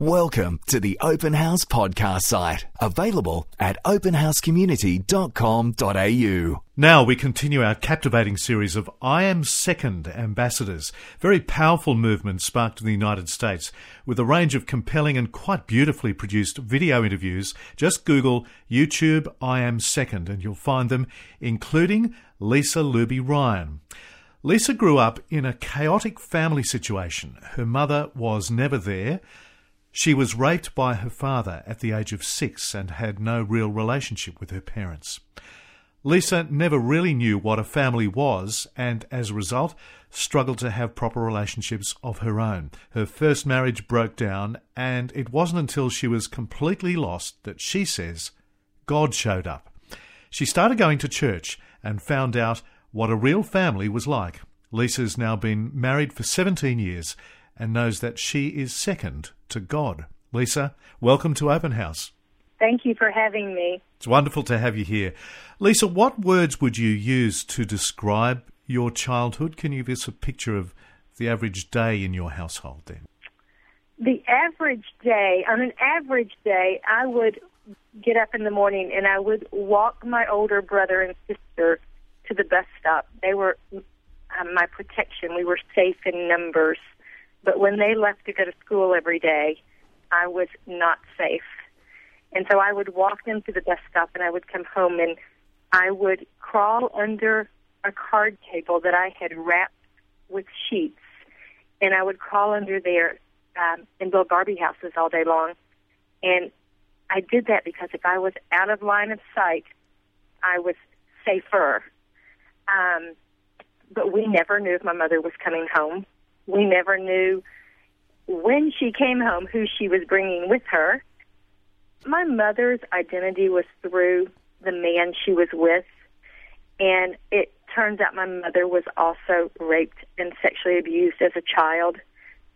Welcome to the Open House podcast site, available at openhousecommunity.com.au. Now we continue our captivating series of I Am Second ambassadors, very powerful movement sparked in the United States with a range of compelling and quite beautifully produced video interviews. Just Google YouTube I Am Second and you'll find them, including Lisa Luby Ryan. Lisa grew up in a chaotic family situation. Her mother was never there. She was raped by her father at the age of six and had no real relationship with her parents. Lisa never really knew what a family was and, as a result, struggled to have proper relationships of her own. Her first marriage broke down, and it wasn't until she was completely lost that she says God showed up. She started going to church and found out what a real family was like. Lisa's now been married for 17 years and knows that she is second to God. Lisa, welcome to Open House. Thank you for having me. It's wonderful to have you here. Lisa, what words would you use to describe your childhood? Can you give us a picture of the average day in your household then? The average day, on an average day, I would get up in the morning and I would walk my older brother and sister to the bus stop. They were um, my protection. We were safe in numbers. But when they left to go to school every day, I was not safe. And so I would walk them to the bus stop and I would come home and I would crawl under a card table that I had wrapped with sheets. And I would crawl under there um, and build Barbie houses all day long. And I did that because if I was out of line of sight, I was safer. Um, but we never knew if my mother was coming home. We never knew when she came home who she was bringing with her. My mother's identity was through the man she was with, and it turns out my mother was also raped and sexually abused as a child.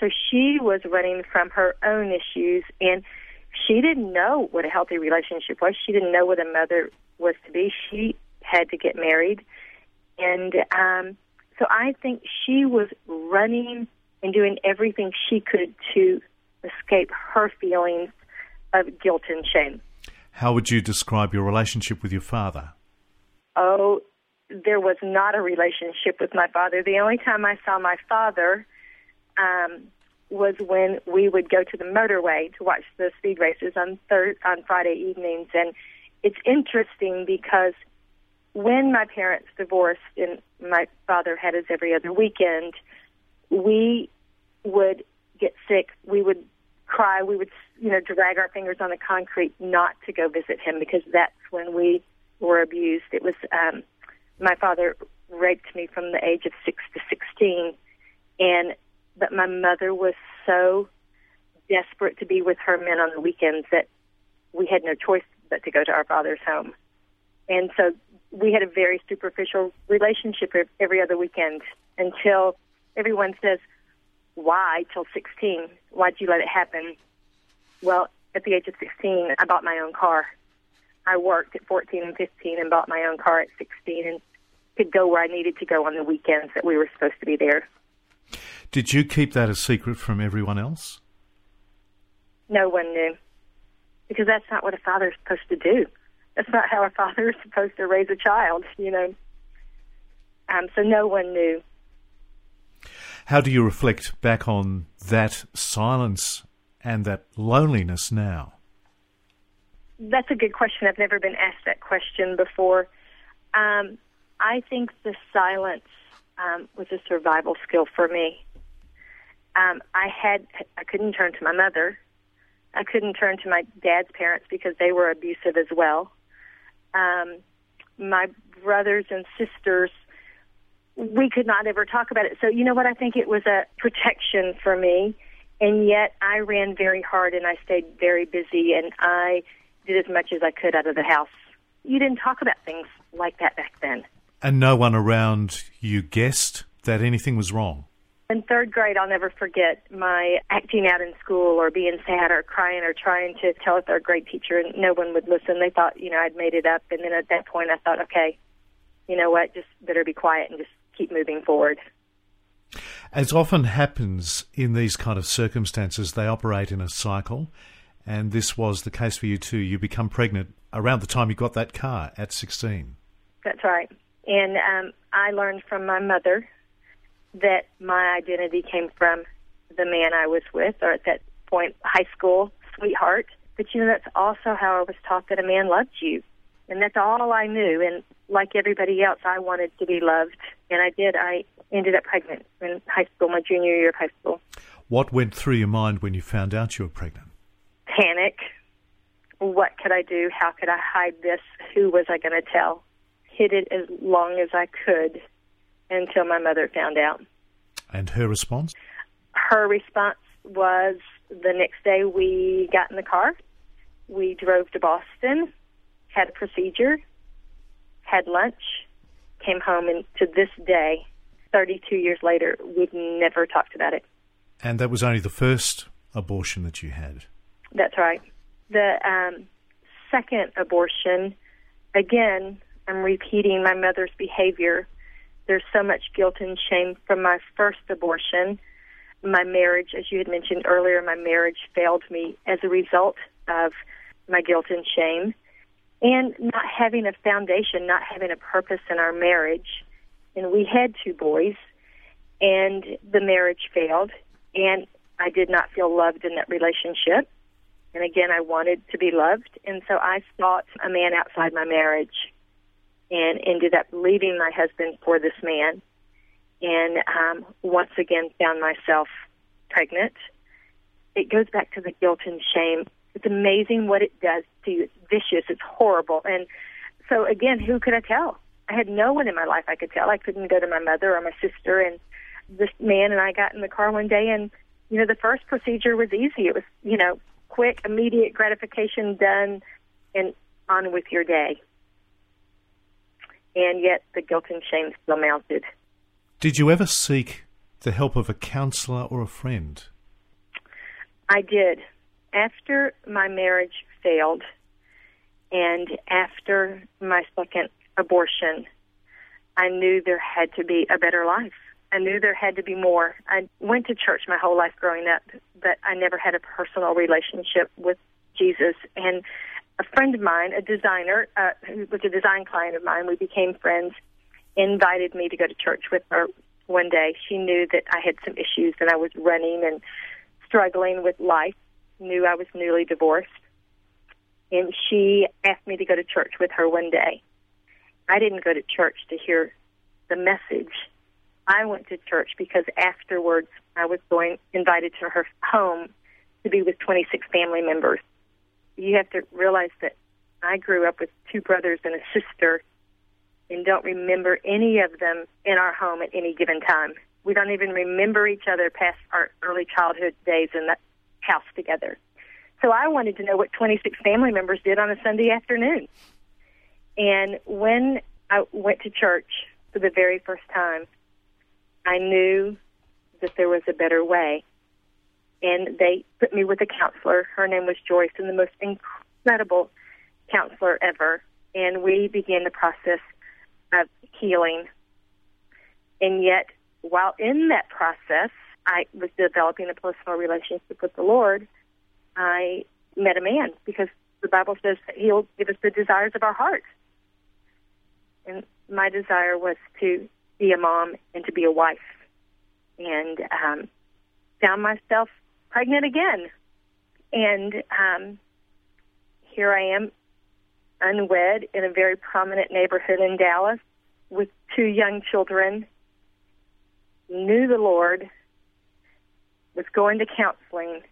So she was running from her own issues, and she didn't know what a healthy relationship was. She didn't know what a mother was to be. She had to get married, and um, so I think she was running and doing everything she could to escape her feelings of guilt and shame. How would you describe your relationship with your father? Oh, there was not a relationship with my father. The only time I saw my father um, was when we would go to the motorway to watch the speed races on thir- on Friday evenings, and it's interesting because when my parents divorced and my father had us every other weekend, we would get sick. We would cry. We would, you know, drag our fingers on the concrete not to go visit him because that's when we were abused. It was um, my father raped me from the age of six to sixteen, and but my mother was so desperate to be with her men on the weekends that we had no choice but to go to our father's home. And so we had a very superficial relationship every other weekend until everyone says, why till 16? Why'd you let it happen? Well, at the age of 16, I bought my own car. I worked at 14 and 15 and bought my own car at 16 and could go where I needed to go on the weekends that we were supposed to be there. Did you keep that a secret from everyone else? No one knew. Because that's not what a father is supposed to do. That's not how a father is supposed to raise a child, you know. Um, so no one knew. How do you reflect back on that silence and that loneliness now? That's a good question. I've never been asked that question before. Um, I think the silence um, was a survival skill for me. Um, I had I couldn't turn to my mother. I couldn't turn to my dad's parents because they were abusive as well um, my brothers and sisters, we could not ever talk about it. So, you know what? I think it was a protection for me. And yet I ran very hard and I stayed very busy and I did as much as I could out of the house. You didn't talk about things like that back then. And no one around you guessed that anything was wrong? In third grade, I'll never forget my acting out in school or being sad or crying or trying to tell a third grade teacher, and no one would listen. They thought, you know, I'd made it up. And then at that point, I thought, okay, you know what, just better be quiet and just keep moving forward. As often happens in these kind of circumstances, they operate in a cycle, and this was the case for you too. You become pregnant around the time you got that car at 16. That's right. And um, I learned from my mother that my identity came from the man I was with, or at that point, high school sweetheart. But you know, that's also how I was taught that a man loved you. And that's all I knew. And like everybody else, I wanted to be loved. And I did. I ended up pregnant in high school, my junior year of high school. What went through your mind when you found out you were pregnant? Panic. What could I do? How could I hide this? Who was I going to tell? Hid it as long as I could until my mother found out. And her response? Her response was the next day we got in the car. We drove to Boston, had a procedure, had lunch, came home, and to this day, 32 years later, we've never talked about it. And that was only the first abortion that you had? That's right. The um, second abortion, again, I'm repeating my mother's behavior. There's so much guilt and shame from my first abortion. My marriage, as you had mentioned earlier, my marriage failed me as a result of my guilt and shame. And not having a foundation, not having a purpose in our marriage. And we had two boys, and the marriage failed, and I did not feel loved in that relationship. And again, I wanted to be loved, and so I sought a man outside my marriage and ended up leaving my husband for this man. And um, once again, found myself pregnant. It goes back to the guilt and shame. It's amazing what it does to you. It's vicious. It's horrible. And so, again, who could I tell? I had no one in my life I could tell. I couldn't go to my mother or my sister. And this man and I got in the car one day, and you know, the first procedure was easy. It was, you know, quick, immediate gratification done, and on with your day and yet the guilt and shame still mounted. Did you ever seek the help of a counselor or a friend? I did. After my marriage failed and after my second abortion, I knew there had to be a better life. I knew there had to be more. I went to church my whole life growing up, but I never had a personal relationship with Jesus. And a friend of mine, a designer, uh, who was a design client of mine, we became friends, invited me to go to church with her one day. She knew that I had some issues and I was running and struggling with life, knew I was newly divorced. And she asked me to go to church with her one day. I didn't go to church to hear the message. I went to church because afterwards I was going invited to her home to be with 26 family members you have to realize that I grew up with two brothers and a sister and don't remember any of them in our home at any given time. We don't even remember each other past our early childhood days in that house together. So I wanted to know what 26 family members did on a Sunday afternoon. And when I went to church for the very first time, I knew that there was a better way and they put me with a counselor. Her name was Joyce, and the most incredible counselor ever. And we began the process of healing. And yet, while in that process, I was developing a personal relationship with the Lord. I met a man because the Bible says that He'll give us the desires of our heart. And my desire was to be a mom and to be a wife. And um, found myself pregnant again. And um, here I am, unwed, in a very prominent neighborhood in Dallas with two young children, knew the Lord, was going to counseling,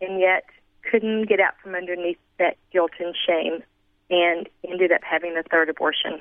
and yet couldn't get out from underneath that guilt and shame and ended up having a third abortion.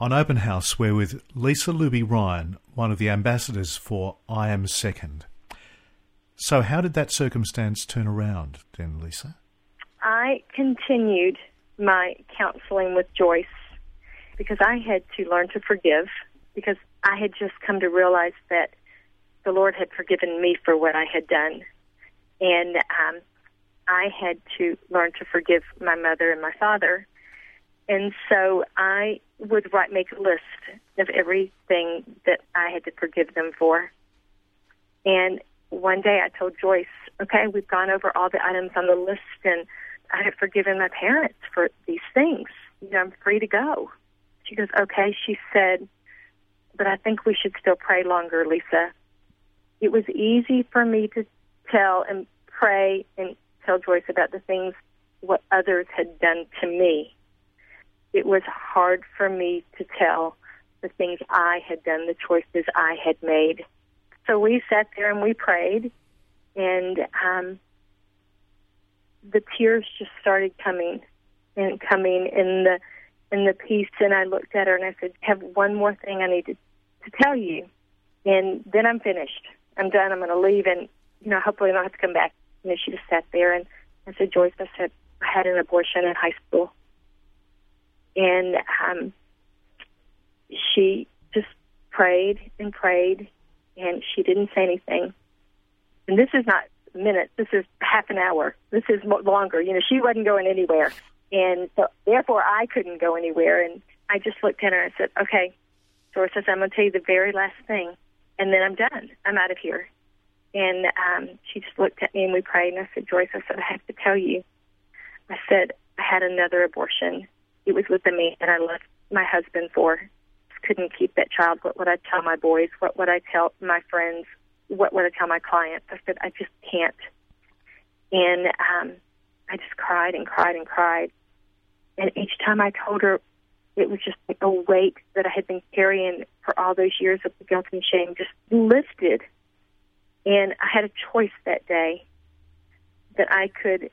On Open House, we're with Lisa Luby Ryan, one of the ambassadors for I Am Second. So, how did that circumstance turn around then, Lisa? I continued my counseling with Joyce because I had to learn to forgive because I had just come to realize that the Lord had forgiven me for what I had done. And um, I had to learn to forgive my mother and my father. And so I would write, make a list of everything that I had to forgive them for. And one day I told Joyce, okay, we've gone over all the items on the list and I have forgiven my parents for these things. You know, I'm free to go. She goes, okay. She said, but I think we should still pray longer, Lisa. It was easy for me to tell and pray and tell Joyce about the things what others had done to me. It was hard for me to tell the things I had done, the choices I had made. So we sat there and we prayed, and um, the tears just started coming and coming in the in the peace. And I looked at her and I said, "Have one more thing I need to, to tell you, and then I'm finished. I'm done. I'm going to leave, and you know, hopefully I don't have to come back." And she just sat there, and I said, "Joyce," I said, "I had an abortion in high school." And um, she just prayed and prayed, and she didn't say anything. And this is not minutes. This is half an hour. This is longer. You know, she wasn't going anywhere, and so therefore I couldn't go anywhere. And I just looked at her and said, "Okay." Says, "I'm going to tell you the very last thing, and then I'm done. I'm out of here." And um, she just looked at me and we prayed. And I said, Joyce, I said, I have to tell you. I said, I had another abortion. It was with the man I left my husband for. Couldn't keep that child. What would I tell my boys? What would I tell my friends? What would I tell my clients? I said, I just can't. And um, I just cried and cried and cried. And each time I told her, it was just like a weight that I had been carrying for all those years of guilt and shame just lifted. And I had a choice that day that I could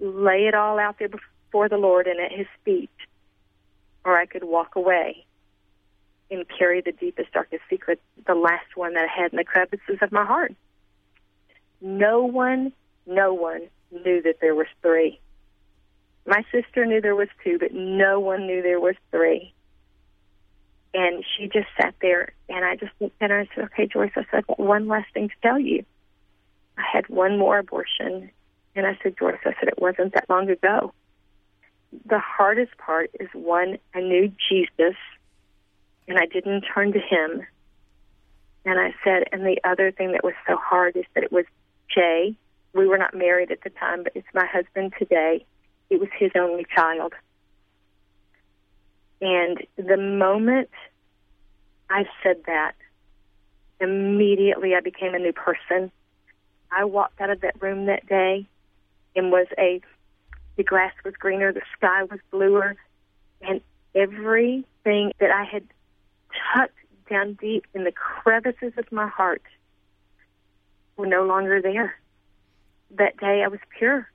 lay it all out there before the Lord and at His feet, or I could walk away and carry the deepest, darkest secret, the last one that I had in the crevices of my heart. No one, no one knew that there was three. My sister knew there was two, but no one knew there was three. And she just sat there, and I just looked at her and said, "Okay, Joyce," I said, "One last thing to tell you. I had one more abortion." And I said, Joyce, I said, it wasn't that long ago the hardest part is one, I knew Jesus and I didn't turn to him. And I said, and the other thing that was so hard is that it was Jay. We were not married at the time, but it's my husband today. It was his only child. And the moment I said that, immediately I became a new person. I walked out of that room that day and was a the grass was greener, the sky was bluer, and everything that I had tucked down deep in the crevices of my heart were no longer there. That day I was pure.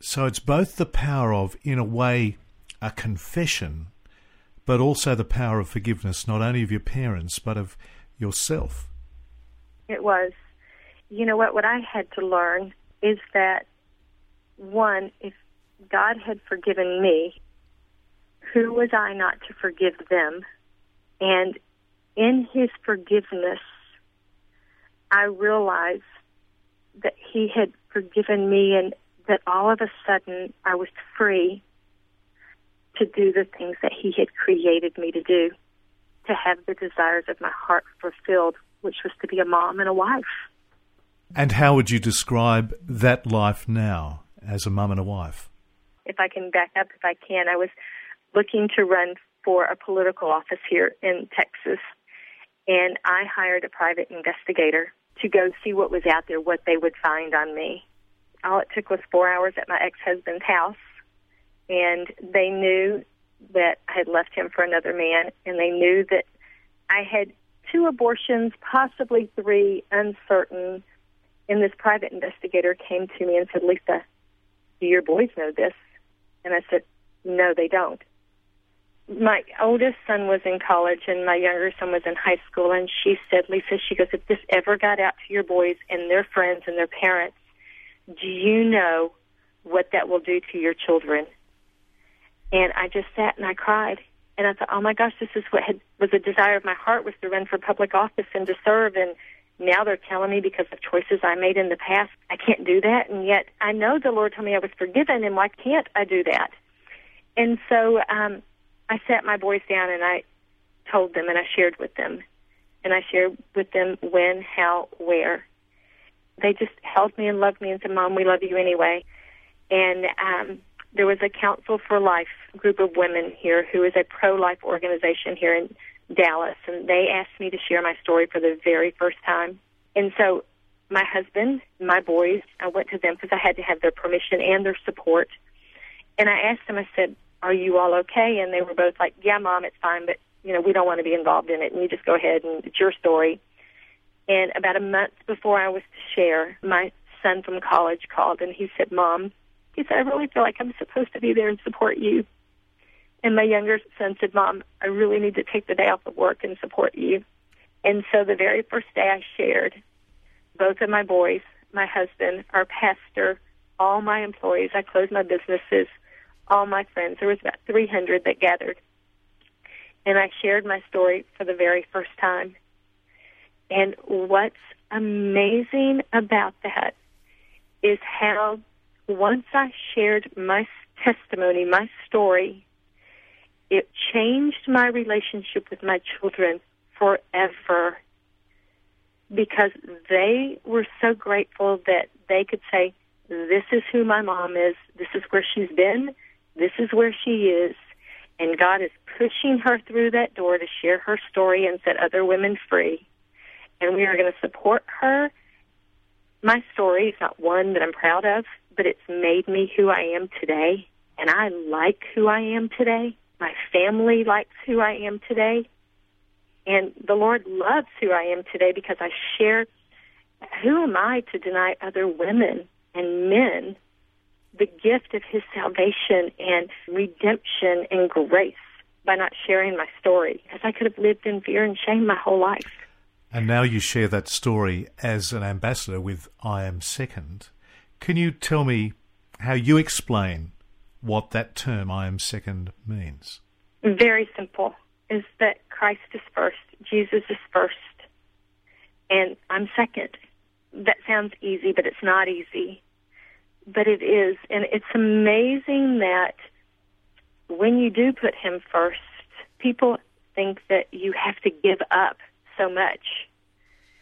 So it's both the power of, in a way, a confession, but also the power of forgiveness, not only of your parents, but of yourself. It was. You know what? What I had to learn is that one, if God had forgiven me, who was I not to forgive them? And in his forgiveness, I realized that he had forgiven me and that all of a sudden I was free to do the things that he had created me to do, to have the desires of my heart fulfilled, which was to be a mom and a wife. And how would you describe that life now? as a mum and a wife? If I can back up, if I can, I was looking to run for a political office here in Texas, and I hired a private investigator to go see what was out there, what they would find on me. All it took was four hours at my ex husband's house, and they knew that I had left him for another man, and they knew that I had two abortions, possibly three, uncertain. And this private investigator came to me and said, Lisa, do your boys know this? And I said, no, they don't. My oldest son was in college and my younger son was in high school. And she said, Lisa, she goes, if this ever got out to your boys and their friends and their parents, do you know what that will do to your children? And I just sat and I cried. And I thought, oh my gosh, this is what had, was a desire of my heart was to run for public office and to serve. And now they're telling me because of choices I made in the past, I can't do that. And yet I know the Lord told me I was forgiven, and why can't I do that? And so um, I sat my boys down and I told them and I shared with them. And I shared with them when, how, where. They just held me and loved me and said, Mom, we love you anyway. And um, there was a Council for Life group of women here who is a pro life organization here in Dallas. And they asked me to share my story for the very first time. And so my husband, my boys, I went to them because I had to have their permission and their support. And I asked them, I said, Are you all okay? And they were both like, Yeah, mom, it's fine, but you know, we don't want to be involved in it and you just go ahead and it's your story. And about a month before I was to share, my son from college called and he said, Mom, he said, I really feel like I'm supposed to be there and support you. And my younger son said, Mom, I really need to take the day off of work and support you. And so the very first day I shared, both of my boys, my husband, our pastor, all my employees, I closed my businesses, all my friends. There was about 300 that gathered. And I shared my story for the very first time. And what's amazing about that is how once I shared my testimony, my story, it changed my relationship with my children forever because they were so grateful that they could say, This is who my mom is, this is where she's been, this is where she is, and God is pushing her through that door to share her story and set other women free. And we are going to support her. My story is not one that I'm proud of, but it's made me who I am today. And I like who I am today. My family likes who I am today. And the Lord loves who I am today because I share who am I to deny other women and men the gift of His salvation and redemption and grace by not sharing my story because I could have lived in fear and shame my whole life. And now you share that story as an ambassador with I Am Second. Can you tell me how you explain what that term I Am Second means? Very simple is that Christ is first, Jesus is first, and I'm second. That sounds easy, but it's not easy. But it is, and it's amazing that when you do put Him first, people think that you have to give up so much.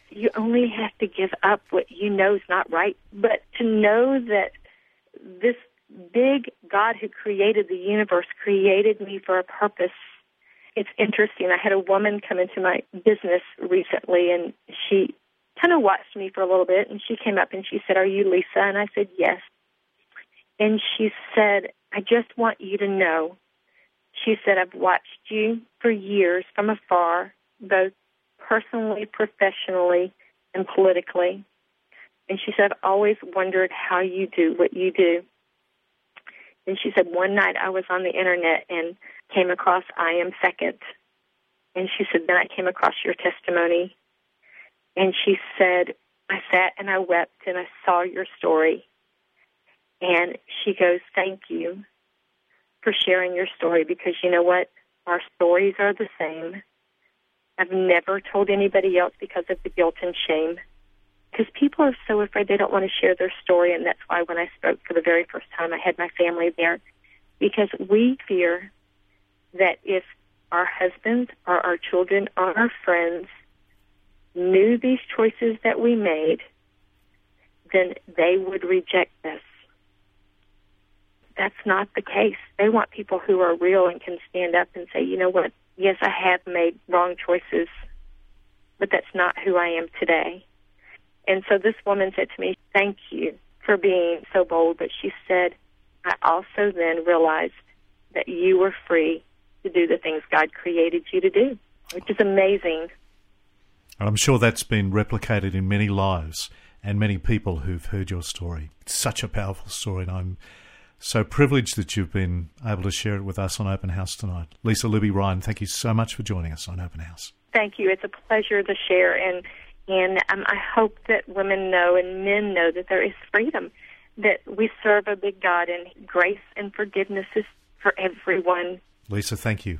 You only have to give up what you know is not right. But to know that this big God who created the universe created me for a purpose it's interesting. I had a woman come into my business recently, and she kind of watched me for a little bit, and she came up and she said, "Are you Lisa?" And I said, "Yes." And she said, "I just want you to know." She said, "I've watched you for years from afar, both personally, professionally, and politically." And she said, "I've always wondered how you do what you do." And she said, one night I was on the internet and came across I Am Second. And she said, then I came across your testimony. And she said, I sat and I wept and I saw your story. And she goes, thank you for sharing your story because you know what? Our stories are the same. I've never told anybody else because of the guilt and shame because people are so afraid they don't want to share their story, and that's why when I spoke for the very first time, I had my family there, because we fear that if our husbands or our children or our friends knew these choices that we made, then they would reject us. That's not the case. They want people who are real and can stand up and say, you know what, yes, I have made wrong choices, but that's not who I am today. And so this woman said to me, Thank you for being so bold. But she said, I also then realized that you were free to do the things God created you to do, which is amazing. And I'm sure that's been replicated in many lives and many people who've heard your story. It's such a powerful story, and I'm so privileged that you've been able to share it with us on Open House tonight. Lisa Luby Ryan, thank you so much for joining us on Open House. Thank you. It's a pleasure to share. And and um, I hope that women know and men know that there is freedom, that we serve a big God, and grace and forgiveness is for everyone. Lisa, thank you.